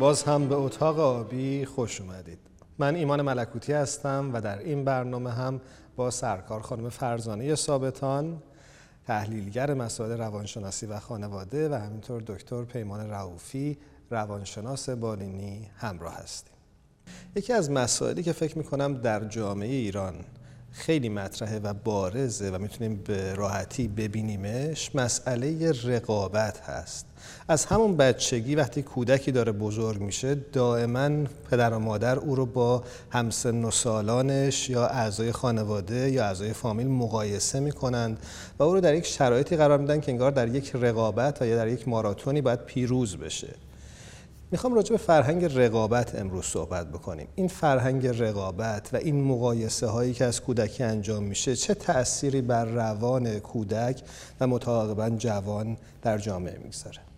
باز هم به اتاق آبی خوش اومدید. من ایمان ملکوتی هستم و در این برنامه هم با سرکار خانم فرزانه ثابتان تحلیلگر مسائل روانشناسی و خانواده و همینطور دکتر پیمان رعوفی روانشناس بالینی همراه هستیم. یکی از مسائلی که فکر می‌کنم در جامعه ایران خیلی مطرحه و بارزه و می‌تونیم به راحتی ببینیمش مسئله رقابت هست. از همون بچگی وقتی کودکی داره بزرگ میشه دائما پدر و مادر او رو با همسن و سالانش یا اعضای خانواده یا اعضای فامیل مقایسه می‌کنند و او رو در یک شرایطی قرار میدن که انگار در یک رقابت یا در یک ماراتونی باید پیروز بشه. می‌خوام راجع به فرهنگ رقابت امروز صحبت بکنیم. این فرهنگ رقابت و این مقایسه هایی که از کودکی انجام میشه چه تأثیری بر روان کودک و متعاقبا جوان در جامعه می‌گذاره؟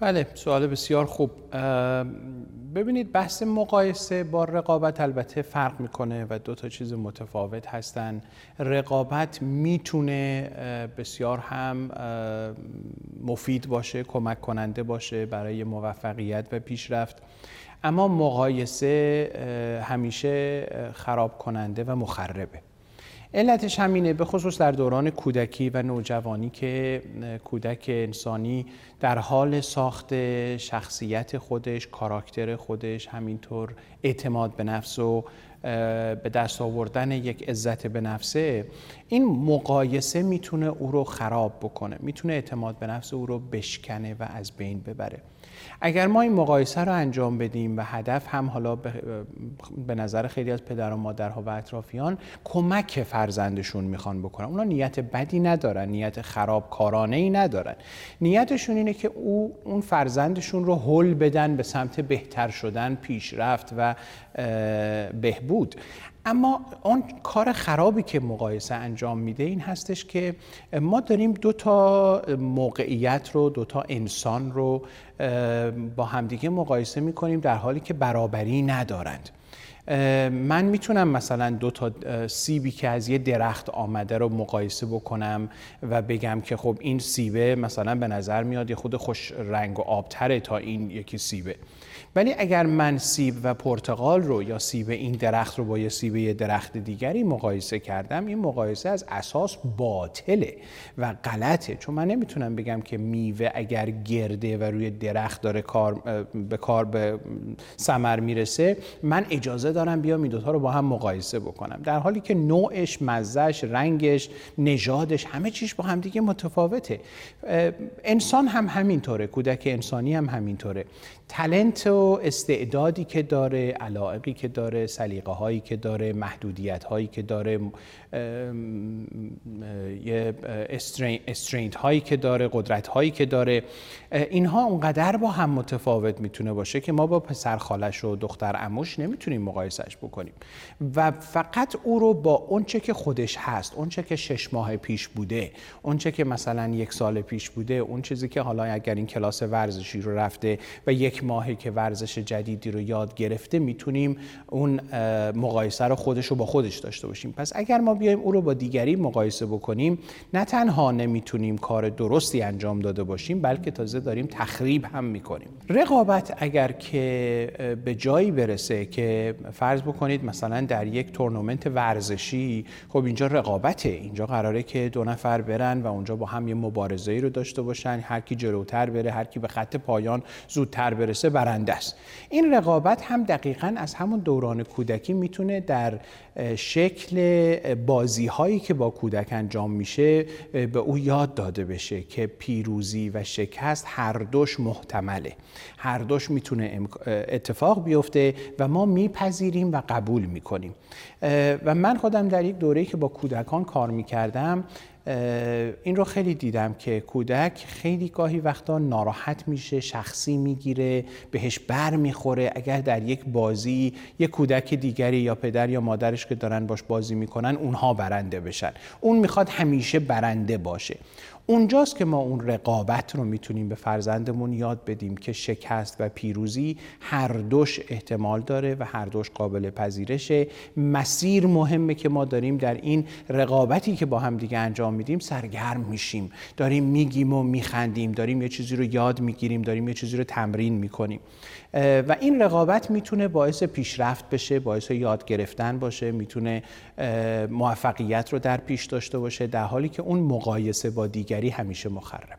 بله سوال بسیار خوب. ببینید بحث مقایسه با رقابت البته فرق می‌کنه و دو تا چیز متفاوت هستن. رقابت می‌تونه بسیار هم مفید باشه کمک کننده باشه برای موفقیت و پیشرفت. اما مقایسه همیشه خراب کننده و مخربه. علتش همینه به خصوص در دوران کودکی و نوجوانی که کودک انسانی در حال ساخت شخصیت خودش، کاراکتر خودش، همینطور اعتماد به نفس و به دست آوردن یک عزت به نفسه این مقایسه می‌تونه او رو خراب بکنه می‌تونه اعتماد به نفس او رو بشکنه و از بین ببره. اگر ما این مقایسه رو انجام بدیم و هدف هم حالا به نظر خیلی از پدر و مادرها و اطرافیان کمک فرزندشون می‌خوان بکنن. اونا نیت بدی ندارن نیت خرابکارانه ای ندارن. نیتشون اینه که او اون فرزندشون رو حل بدن به سمت بهتر شدن پیشرفت و بهبود. اما آن کار خرابی که مقایسه انجام میده این هستش که ما داریم دو تا موقعیت رو دو تا انسان رو با همدیگه مقایسه می‌کنیم در حالی که برابری ندارند. من می‌تونم مثلا دو تا سیبی که از یه درخت آمده رو مقایسه بکنم و بگم که خب این سیبه مثلا به نظر میاد یه خود خوش رنگ و آبتره تا این یکی سیبه. ولی اگر من سیب و پرتقال رو یا سیب این درخت رو با یه سیب یه درخت دیگری مقایسه کردم این مقایسه از اساس باطله و غلطه. چون من نمی‌تونم بگم که میوه اگر گرده و روی درخت داره کار به کار به ثمر می‌رسه من اجازه دارم بیام این دوتا رو با هم مقایسه بکنم. در حالی که نوعش مزهش رنگش نژادش همه چیش با هم دیگه متفاوته انسان هم همینطوره کودک انسانی هم همینطوره. تلنت و استعدادی که داره علاقی که داره سلیقه هایی که داره محدودیت هایی که داره یه استرینت هایی که داره قدرت هایی که داره اینها اونقدر با هم متفاوت می‌تونه باشه که ما با پسر خالش و دختر اموش نمی‌تونیم مقایسش بکنیم. و فقط او رو با اونچه که خودش هست اونچه که شش ماه پیش بوده اونچه که مثلا یک سال پیش بوده اون چیزی که حالا اگر این کلاس ورزشی رو رفته و یک ماهی که جدیدی رو یاد گرفته می‌تونیم اون مقایسه رو خودش رو با خودش داشته باشیم. پس اگر ما بیایم او رو با دیگری مقایسه بکنیم نه تنها نمی‌تونیم کار درستی انجام داده باشیم بلکه تازه داریم تخریب هم می‌کنیم. رقابت اگر که به جایی برسه که فرض بکنید مثلا در یک تورنمنت ورزشی خب اینجا رقابته. اینجا قراره که دو نفر برن و اونجا با هم یه مبارزه رو داشته باشن. هر کی جلوتر بره هر کی به خط پایان زودتر برسه برنده است. این رقابت هم دقیقا از همون دوران کودکی می‌تونه در شکل بازی هایی که با کودک انجام میشه به او یاد داده بشه که پیروزی و شکست هر دوش محتمله. هر دوش می‌تونه اتفاق بیفته و ما میپذیریم و قبول می‌کنیم. و من خودم در یک دوره که با کودکان کار می‌کردم این رو خیلی دیدم که کودک خیلی گاهی وقتا ناراحت میشه شخصی می‌گیره بهش بر می‌خوره. اگر در یک بازی یک کودک دیگری یا پدر یا مادرش که دارن باش بازی می‌کنن اونها برنده بشن. اون می‌خواد همیشه برنده باشه. اونجاست که ما اون رقابت رو می‌تونیم به فرزندمون یاد بدیم که شکست و پیروزی هر دوش احتمال داره و هر دوش قابل پذیرشه مسیر مهمه که ما داریم در این رقابتی که با هم دیگه انجام میدیم سرگرم میشیم. داریم میگیم و میخندیم داریم یه چیزی رو یاد می‌گیریم داریم یه چیزی رو تمرین می‌کنیم. و این رقابت می‌تونه باعث پیشرفت بشه باعث یاد گرفتن باشه می‌تونه موفقیت رو در پیش داشته باشه در حالی که اون مقایسه با دیگری همیشه مخربه.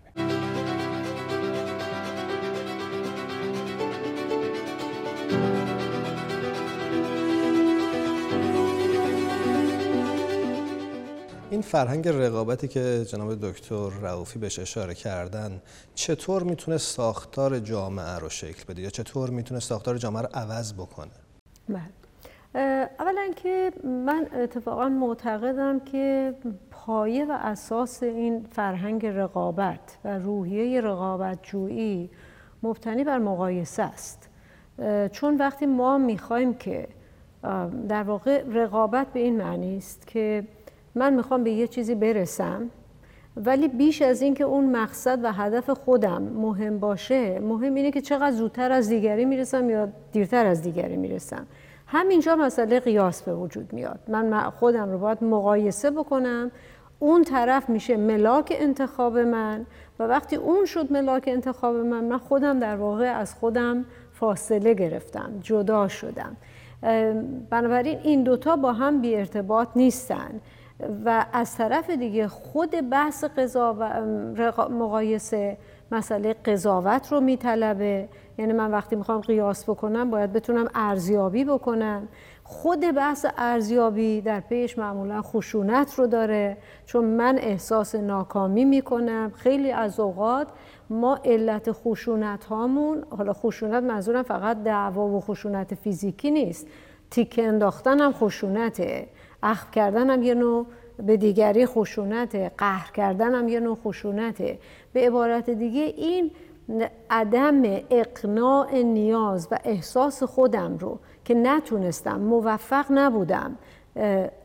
این فرهنگ رقابتی که جناب دکتر رعوفی بهش اشاره کردن چطور می‌تونه ساختار جامعه رو شکل بده؟ یا چطور می‌تونه ساختار جامعه رو عوض بکنه؟ بله. اولا که من اتفاقا معتقدم که پایه و اساس این فرهنگ رقابت و روحیه رقابت جویی مبتنی بر مقایسه است. چون وقتی ما می‌خوایم که در واقع رقابت به این معنی است که من می‌خوام به یه چیزی برسم ولی بیش از اینکه اون مقصد و هدف خودم مهم باشه مهم اینه که چقدر زودتر از دیگری می‌رسم یا دیرتر از دیگری می‌رسم. همینجا مسئله قیاس به وجود میاد. من خودم رو باید مقایسه بکنم. اون طرف میشه ملاک انتخاب من و وقتی اون شد ملاک انتخاب من من خودم در واقع از خودم فاصله گرفتم جدا شدم. بنابراین این دوتا با هم بی ارتباط نیستن و از طرف دیگه خود بحث مقایسه مسئله قضاوت رو میطلبه. یعنی من وقتی می‌خوام قیاس بکنم باید بتونم ارزیابی بکنم. خود بحث ارزیابی در پیش معمولا خشونت رو داره چون من احساس ناکامی می‌کنم. خیلی از اوقات ما علت خشونت هامون حالا خشونت منظورم فقط دعوا و خشونت فیزیکی نیست. تیکه انداختن هم خشونته اخم کردن هم یه نوع به دیگری خشونته قهر کردن هم یه نوع خشونته. به عبارت دیگه این عدم اقناع نیاز و احساس خودم رو که نتونستم موفق نبودم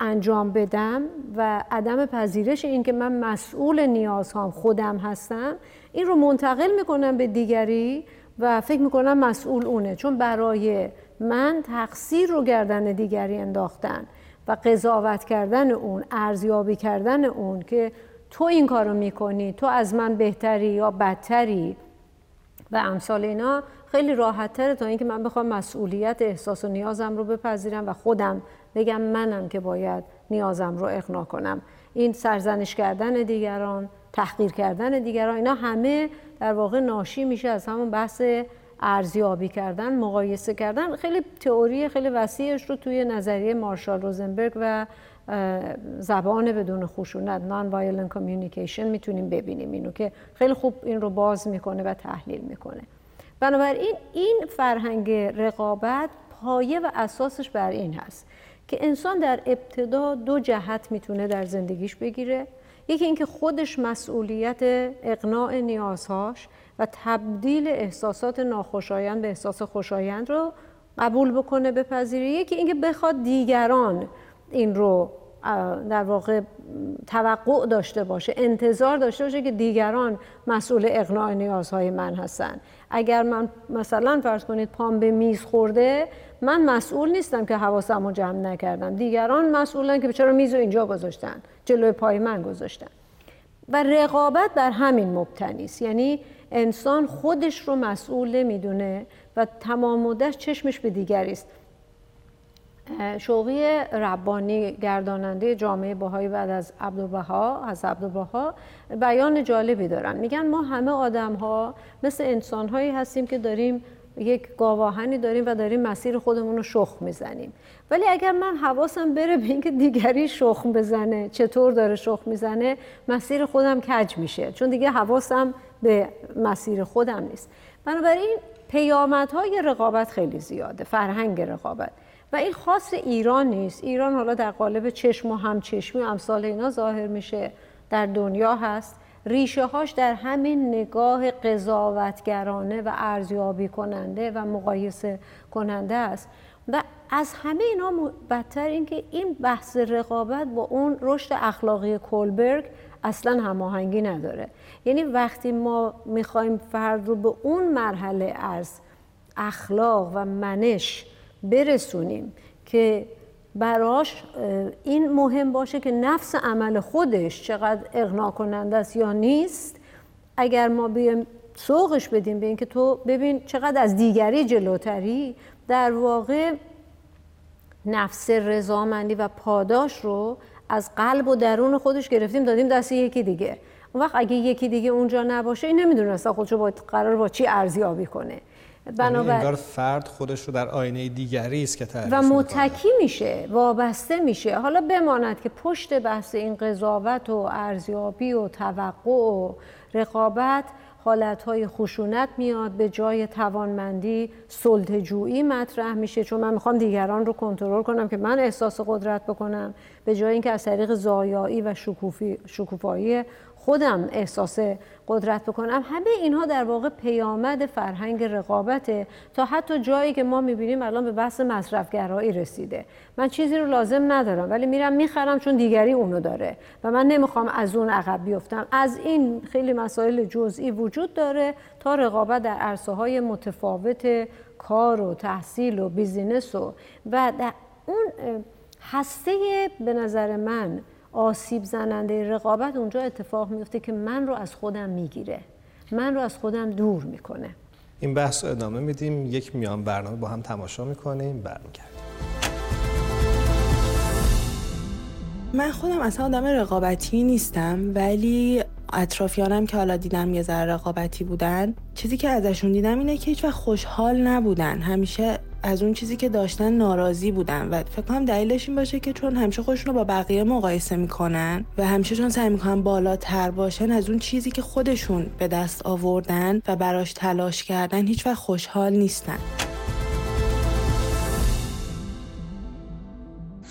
انجام بدم و عدم پذیرش این که من مسئول نیازهام خودم هستم این رو منتقل می‌کنم به دیگری و فکر می‌کنم مسئول اونه. چون برای من تقصیر رو گردن دیگری انداختن و قضاوت کردن اون ارزیابی کردن اون که تو این کارو می‌کنی تو از من بهتری یا بدتری و امثال اینا خیلی راحت تره تا اینکه من بخوام مسئولیت احساس و نیازم رو بپذیرم و خودم بگم منم که باید نیازم رو اقنا کنم. این سرزنش کردن دیگران تحقیر کردن دیگران اینا همه در واقع ناشی میشه از همون بحث ارزیابی کردن مقایسه کردن. خیلی تئوری خیلی وسیعش رو توی نظریه مارشال روزنبرگ و زبان بدون خشونت nonviolent communication می‌تونیم ببینیم اینو که خیلی خوب این رو باز می‌کنه و تحلیل می‌کنه. بنابراین این فرهنگ رقابت پایه و اساسش بر این هست که انسان در ابتدا دو جهت می‌تونه در زندگیش بگیره. یکی اینکه خودش مسئولیت اقناع نیازهاش و تبدیل احساسات ناخوشایند به احساس خوشایند رو قبول بکنه بپذیره. یکی اینکه بخواد دیگران این رو در واقع توقع داشته باشه انتظار داشته باشه که دیگران مسئول اقناع نیازهای من هستن. اگر من مثلا فرض کنید پام به میز خورده من مسئول نیستم که حواسم رو جمع نکردم. دیگران مسئولن که چرا میز رو اینجا گذاشتن جلوی پای من گذاشتن. و رقابت بر همین مبتنی است. یعنی انسان خودش رو مسئول نمی‌دونه و تمام مدت چشمش به دیگری است. شوقی ربانی گرداننده جامعه باهایی بعد از عبدالبها از عبدالبها بیان جالبی دارن. میگن ما همه آدم ها مثل انسان هایی هستیم که داریم یک گاواهنی داریم و داریم مسیر خودمون رو شخم می‌زنیم. ولی اگر من حواسم بره به اینکه دیگری شخم بزنه چطور داره شخم می‌زنه مسیر خودم کج میشه؟ چون دیگه حواسم به مسیر خودم نیست. بنابراین پیامدهای رقابت خیلی زیاده فرهنگ رقابت. این خاص ایران نیست. ایران حالا در قالب چشم و همچشمی و امثال اینا ظاهر میشه در دنیا هست. ریشه هاش در همین نگاه قضاوتگرانه و ارزیابی کننده و مقایسه کننده است. و از همه اینا بدتر اینکه این بحث رقابت با اون رشد اخلاقی کولبرگ اصلا هماهنگی نداره. یعنی وقتی ما می‌خوایم فرد رو به اون مرحله از اخلاق و منش برسونیم که براش این مهم باشه که نفس عمل خودش چقدر اغنا کننده است یا نیست. اگر ما بیایم سوقش بدیم به اینکه تو ببین چقدر از دیگری جلوتری در واقع نفس رضامندی و پاداش رو از قلب و درون خودش گرفتیم دادیم دست یکی دیگه. اون وقت اگه یکی دیگه اونجا نباشه این نمی‌دونه اصلا خودشو با قرار با چی ارزیابی کنه. یعنی بنابراین فرد خودش رو در آینه دیگری است که و متکی میشه وابسته میشه. حالا بماند که پشت بحث این قضاوت و ارزیابی و توقع و رقابت حالتهای خشونت میاد به جای توانمندی سلطه‌جویی مطرح میشه. چون من می‌خوام دیگران رو کنترل کنم که من احساس قدرت بکنم به جای اینکه از طریق زایایی و شکوفی، شکوفایی خودم احساس قدرت بکنم همه اینها در واقع پیامد فرهنگ رقابته تا حتی جایی که ما می‌بینیم الان به بحث مصرفگرایی رسیده. من چیزی رو لازم ندارم ولی میرم می‌خرم چون دیگری اونو داره و من نمی‌خوام از اون عقب بیفتم. از این خیلی مسائل جزئی وجود داره تا رقابت در عرصه های متفاوت کار و تحصیل و بیزینس و و اون هسته به نظر من آسیب زننده رقابت اونجا اتفاق میفته که من رو از خودم می‌گیره. من رو از خودم دور می‌کنه. این بحث رو ادامه میدیم. یک میان برنامه با هم تماشا می‌کنیم. برمیگردیم. من خودم اصلا آدم رقابتی نیستم ولی اطرافیانم که حالا دیدم یه ذره رقابتی بودن چیزی که ازشون دیدم اینه که هیچ وقت خوشحال نبودن. همیشه از اون چیزی که داشتن ناراضی بودن و فکر کنم دلیلش این باشه که چون همیشه خودشون رو با بقیه مقایسه می‌کنن و همیشه چون سعی می‌کنن بالاتر باشن از اون چیزی که خودشون به دست آوردن و براش تلاش کردن هیچ وقت خوشحال نیستن.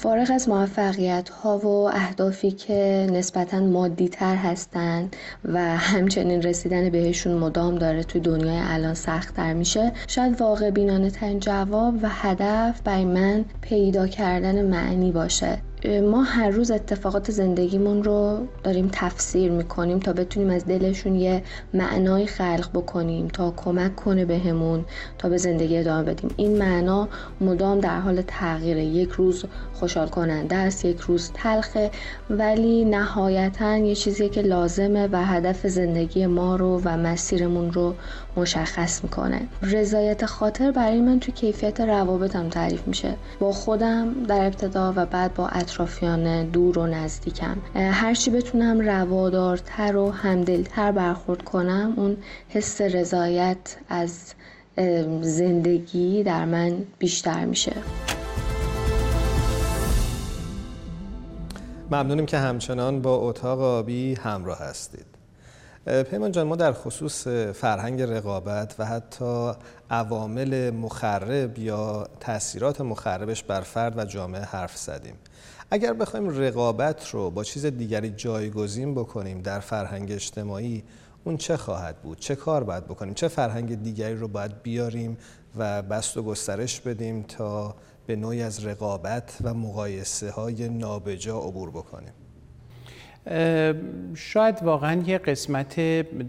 فارغ از موفقیت ها و اهدافی که نسبتا مادی تر هستند و همچنین رسیدن بهشون مدام داره توی دنیای الان سختتر میشه شاید واقع بینانه ترین جواب و هدف برای من پیدا کردن معنی باشه. ما هر روز اتفاقات زندگیمون رو داریم تفسیر می‌کنیم تا بتونیم از دلشون یه معنای خلق بکنیم تا کمک کنه بهمون تا به زندگی ادامه بدیم. این معنا مدام در حال تغییره. یک روز خوشحال کننده است یک روز تلخه ولی نهایتا یه چیزی که لازمه و هدف زندگی ما رو و مسیرمون رو مشخص می‌کنه. رضایت خاطر برای من تو کیفیت روابطم تعریف میشه. با خودم در ابتدا و بعد با اطرافیان دور و نزدیکم. هرچی بتونم روادارتر و همدلتر برخورد کنم اون حس رضایت از زندگی در من بیشتر میشه. ممنونیم که همچنان با اتاق آبی همراه هستید. پیمان جان ما در خصوص فرهنگ رقابت و حتی عوامل مخرب یا تاثیرات مخربش بر فرد و جامعه حرف زدیم. اگر بخوایم رقابت رو با چیز دیگری جایگزین بکنیم در فرهنگ اجتماعی اون چه خواهد بود؟ چه کار باید بکنیم؟ چه فرهنگ دیگری رو باید بیاریم و بست و گسترش بدیم تا به نوعی از رقابت و مقایسه های نابجا عبور بکنیم؟ شاید واقعا یه قسمت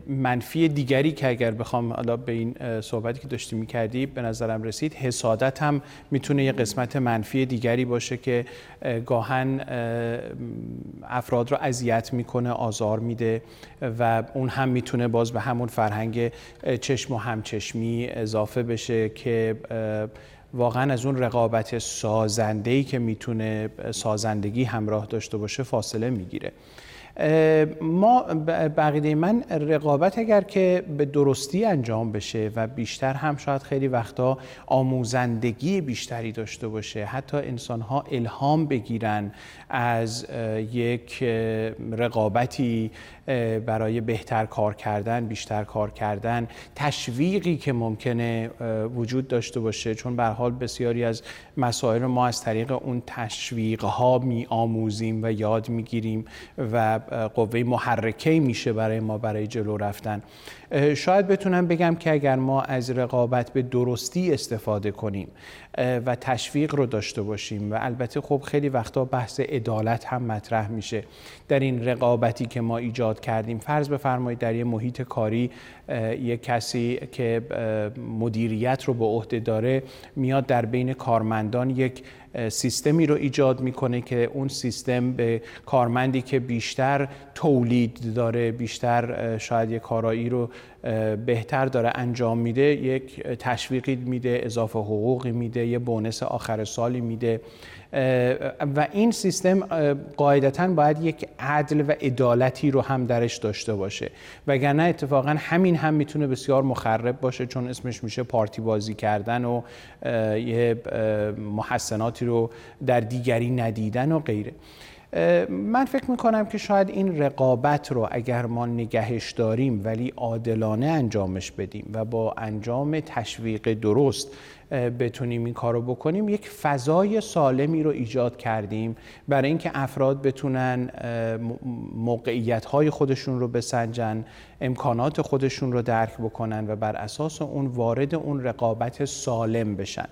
منفی دیگری که اگر بخوام حالا به این صحبتی که داشتی می‌کردی به نظرم رسید حسادت هم می‌تونه یه قسمت منفی دیگری باشه که گاهن افراد رو اذیت می‌کنه آزار میده و اون هم می‌تونه باز به همون فرهنگ چشم و همچشمی اضافه بشه که واقعا از اون رقابت سازندهی که می‌تونه سازندگی همراه داشته باشه فاصله می‌گیره. ما بقیده من رقابت اگر که به درستی انجام بشه و بیشتر هم شاید خیلی وقتا آموزندگی بیشتری داشته باشه حتی انسان ها الهام بگیرن از یک رقابتی برای بهتر کار کردن بیشتر کار کردن تشویقی که ممکنه وجود داشته باشه. چون به حال بسیاری از مسائل ما از طریق اون تشویق ها می آموزیم و یاد می‌گیریم و قوه محرکه میشه برای ما برای جلو رفتن. شاید بتونم بگم که اگر ما از رقابت به درستی استفاده کنیم و تشویق رو داشته باشیم و البته خب خیلی وقتا بحث عدالت هم مطرح میشه. در این رقابتی که ما ایجاد کردیم فرض بفرمایید در یه محیط کاری یک کسی که مدیریت رو به عهده داره میاد در بین کارمندان یک سیستمی رو ایجاد می‌کنه که اون سیستم به کارمندی که بیشتر تولید داره بیشتر شاید یک کارایی رو بهتر داره انجام میده یک تشویقی میده اضافه حقوقی میده یه بونس آخر سالی میده. و این سیستم قاعدتا باید یک عدل و عدالتی رو هم درش داشته باشه. وگرنه اتفاقا همین هم می‌تونه بسیار مخرب باشه چون اسمش میشه پارتی بازی کردن و یه محسناتی رو در دیگری ندیدن و غیره. من فکر می‌کنم که شاید این رقابت رو اگر ما نگهش داریم ولی عادلانه انجامش بدیم و با انجام تشویق درست بتونیم این کار رو بکنیم. یک فضای سالمی رو ایجاد کردیم برای اینکه افراد بتونن موقعیت های خودشون رو بسنجن امکانات خودشون رو درک بکنن و بر اساس اون وارد اون رقابت سالم بشن.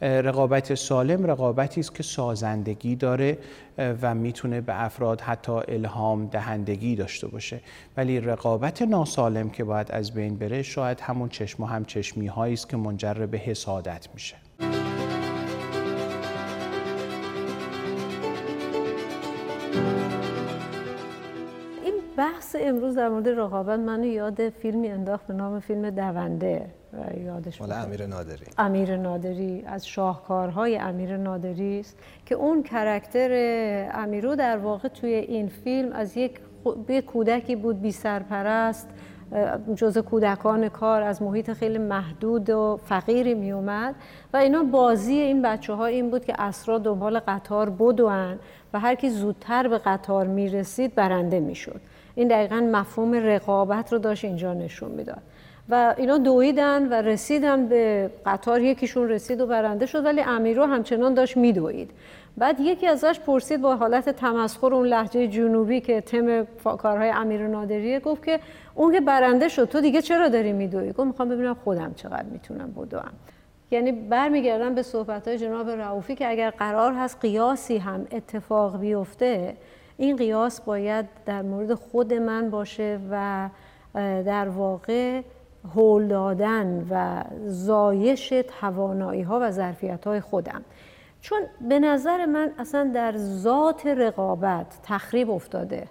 رقابت سالم رقابتی است که سازندگی داره و می‌تونه به افراد حتی الهام دهندگی داشته باشه. ولی رقابت ناسالم که باید از بین بره شاید همون چشم و همچشمی هایی است که منجر به حسادت میشه. بحث امروز در مورد رقابت منو یاد فیلمی انداخت به نام فیلم دونده یادش مال امیر نادری. امیر نادری از شاهکارهای امیر نادری است که اون کرکتر امیرو در واقع توی این فیلم از یک کودکی بود بی سرپرست جز کودکان کار از محیط خیلی محدود و فقیری می اومد و اینا بازی این بچه ها این بود که اسرا دنبال قطار بدون و هر کی زودتر به قطار می رسید برنده می شد این دقیقا مفهوم رقابت رو داشت اینجا نشون می‌داد. و اینا دویدن و رسیدن به قطار یکیشون رسید و برنده شد ولی امیرو همچنان داشت میدوید. بعد یکی ازش پرسید با حالت تمسخر اون لحجه جنوبی که تم کارهای امیر نادریه گفت که اون که برنده شد تو دیگه چرا داری میدوی گفت می‌خوام ببینم خودم چقدر می‌تونم بدوم. یعنی برمیگردم به صحبت های جناب رعوفی که اگر قرار هست قیاسی هم اتفاق بیفته این قیاس باید در مورد خود من باشه و در واقع هول دادن و زایش توانایی ها و ظرفیت های خودم. چون به نظر من اصلا در ذات رقابت تخریب افتاده.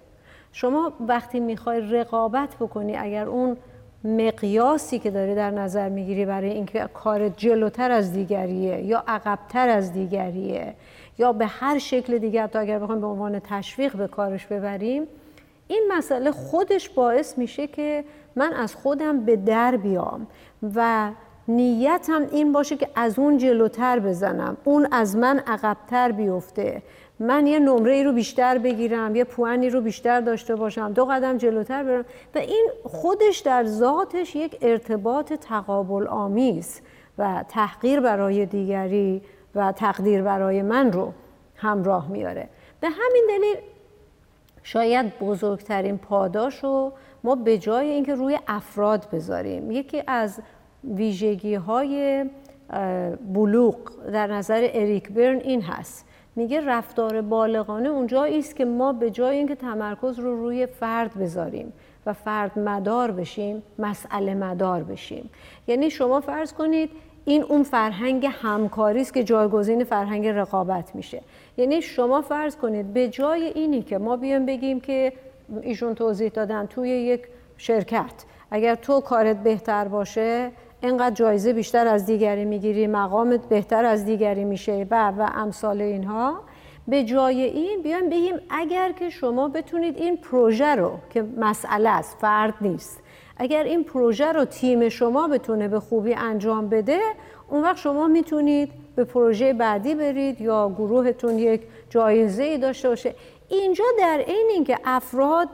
شما وقتی می‌خوای رقابت بکنی اگر اون مقیاسی که داری در نظر می‌گیری برای اینکه کار جلوتر از دیگریه یا عقبتر از دیگریه یا به هر شکل دیگر تا اگر بخوایم به عنوان تشویق به کارش ببریم این مسئله خودش باعث میشه که من از خودم به در بیام و نیتم این باشه که از اون جلوتر بزنم. اون از من عقبتر بیفته. من یه نمره ای رو بیشتر بگیرم یه پوانی رو بیشتر داشته باشم دو قدم جلوتر برم. و این خودش در ذاتش یک ارتباط تقابل آمیز و تحقیر برای دیگری و تقدیر برای من رو همراه میاره به همین دلیل شاید بزرگترین پاداش رو ما به جای اینکه روی افراد بذاریم یکی از ویژگی های بلوغ در نظر اریک برن این هست. میگه رفتار بالغانه اونجایی است که ما به جای اینکه تمرکز رو روی فرد بذاریم و فرد مدار بشیم مسئله مدار بشیم. یعنی شما فرض کنید این اون فرهنگ همکاری است که جایگزین فرهنگ رقابت میشه. یعنی شما فرض کنید به جای اینی که ما بیام بگیم که ایشون توضیح دادن توی یک شرکت اگر تو کارت بهتر باشه اینقدر جایزه بیشتر از دیگری می‌گیری مقامت بهتر از دیگری میشه و و امثال اینها. به جای این بیایم بگیم اگر که شما بتونید این پروژه رو که مسئله است فرد نیست اگر این پروژه رو تیم شما بتونه به خوبی انجام بده اون وقت شما می‌تونید به پروژه بعدی برید یا گروهتون یک جایزه ای داشته باشه. اینجا در این اینکه افراد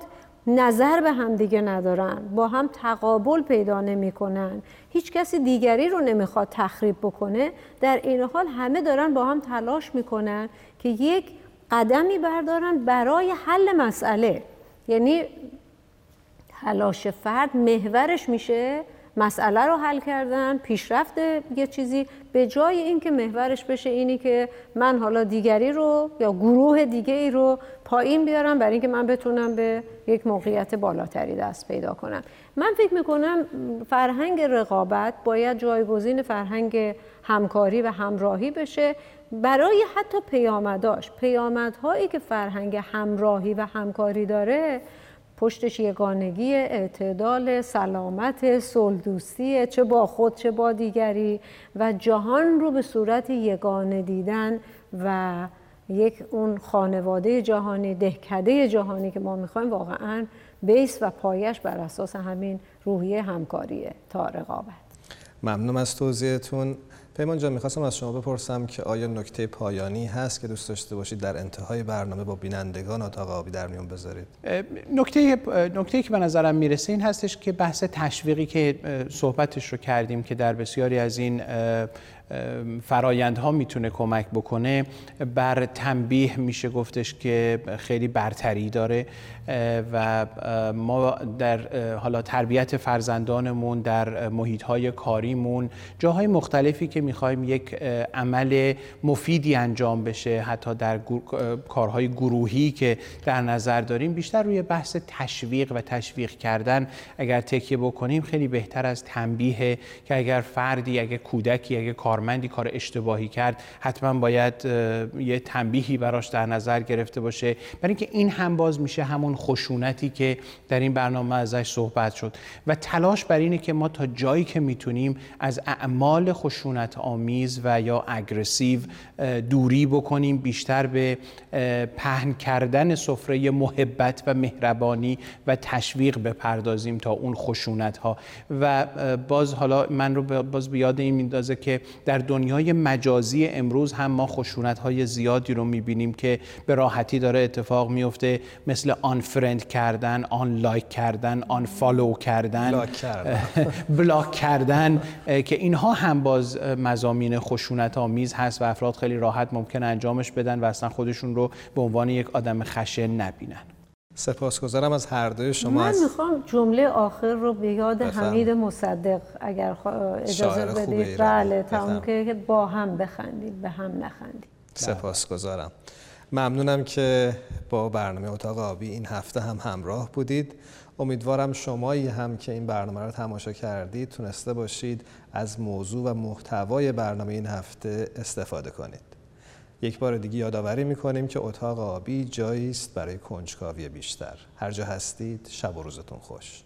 نظر به هم دیگه ندارن با هم تقابل پیدا نمی‌کنن هیچ کسی دیگری رو نمی‌خواد تخریب بکنه در این حال همه دارن با هم تلاش می‌کنن که یک قدمی بردارن برای حل مسئله. یعنی تلاش فرد محورش میشه مسئله رو حل کردن پیشرفت یه چیزی. به جای اینکه محورش بشه اینی که من حالا دیگری رو یا گروه دیگه ای رو پایین بیارم برای اینکه من بتونم به یک موقعیت بالاتری دست پیدا کنم. من فکر می‌کنم فرهنگ رقابت باید جایگزین فرهنگ همکاری و همراهی بشه. برای حتی پیامداش پیامدهایی که فرهنگ همراهی و همکاری داره پشتش یگانگی اعتدال سلامت سلدوستی چه با خود چه با دیگری و جهان رو به صورت یگانه دیدن و یک اون خانواده جهانی دهکده جهانی که ما می‌خوایم واقعا بیس و پایش بر اساس همین روحیه همکاریه. تا رقابت. ممنونم از توضیحتون. پیمان جان می‌خواستم از شما بپرسم که آیا نکته پایانی هست که دوست داشته باشید در انتهای برنامه با بینندگان اتاق آبی در میون بذارید؟ نکته نکته که به نظرم می‌رسه این هستش که بحث تشویقی که صحبتش رو کردیم که در بسیاری از این فرایندها می‌تونه کمک بکنه. بر تنبیه میشه گفتش که خیلی برتری داره و ما در حالا تربیت فرزندانمون در محیط های کاریمون جاهای مختلفی که می‌خوایم یک عمل مفیدی انجام بشه حتی در کارهای گروهی که در نظر داریم بیشتر روی بحث تشویق و تشویق کردن اگر تکیه بکنیم خیلی بهتر از تنبیه که اگر فردی اگر کودکی اگر کارمندی کار اشتباهی کرد حتما باید یه تنبیهی براش در نظر گرفته باشه. برای اینکه این هم باز میشه همون خشونتی که در این برنامه ازش صحبت شد. و تلاش بر اینه که ما تا جایی که می‌تونیم از اعمال خشونت آمیز و یا اگرسیو دوری بکنیم بیشتر به پهن کردن سفره محبت و مهربانی و تشویق بپردازیم تا اون خشونت ها و باز حالا من رو باز یاد این میندازه که در دنیای مجازی امروز هم ما خشونت های زیادی رو می‌بینیم که به راحتی داره اتفاق میفته مثل unfriend کردن unlike کردن unfollow کردن block کردن, block کردن که اینها هم باز مضامین خشونت آمیز هست و افراد خیلی راحت ممکن انجامش بدن و اصلا خودشون رو به عنوان یک آدم خشن نبینن. سپاسگزارم از هر دوی شما من می‌خوام جمله آخر رو به یاد حمید مصدق اگر اجازه بدید. بله تمام که با هم بخندید به هم نخندید سپاسگزارم. ممنونم که با برنامه اتاق آبی این هفته هم همراه بودید. امیدوارم شمایی هم که این برنامه رو تماشا کردید تونسته باشید از موضوع و محتوای برنامه این هفته استفاده کنید. یک بار دیگه یادآوری می‌کنیم که اتاق آبی جایی است برای کنجکاوی بیشتر. هر جا هستید شب و روزتون خوش.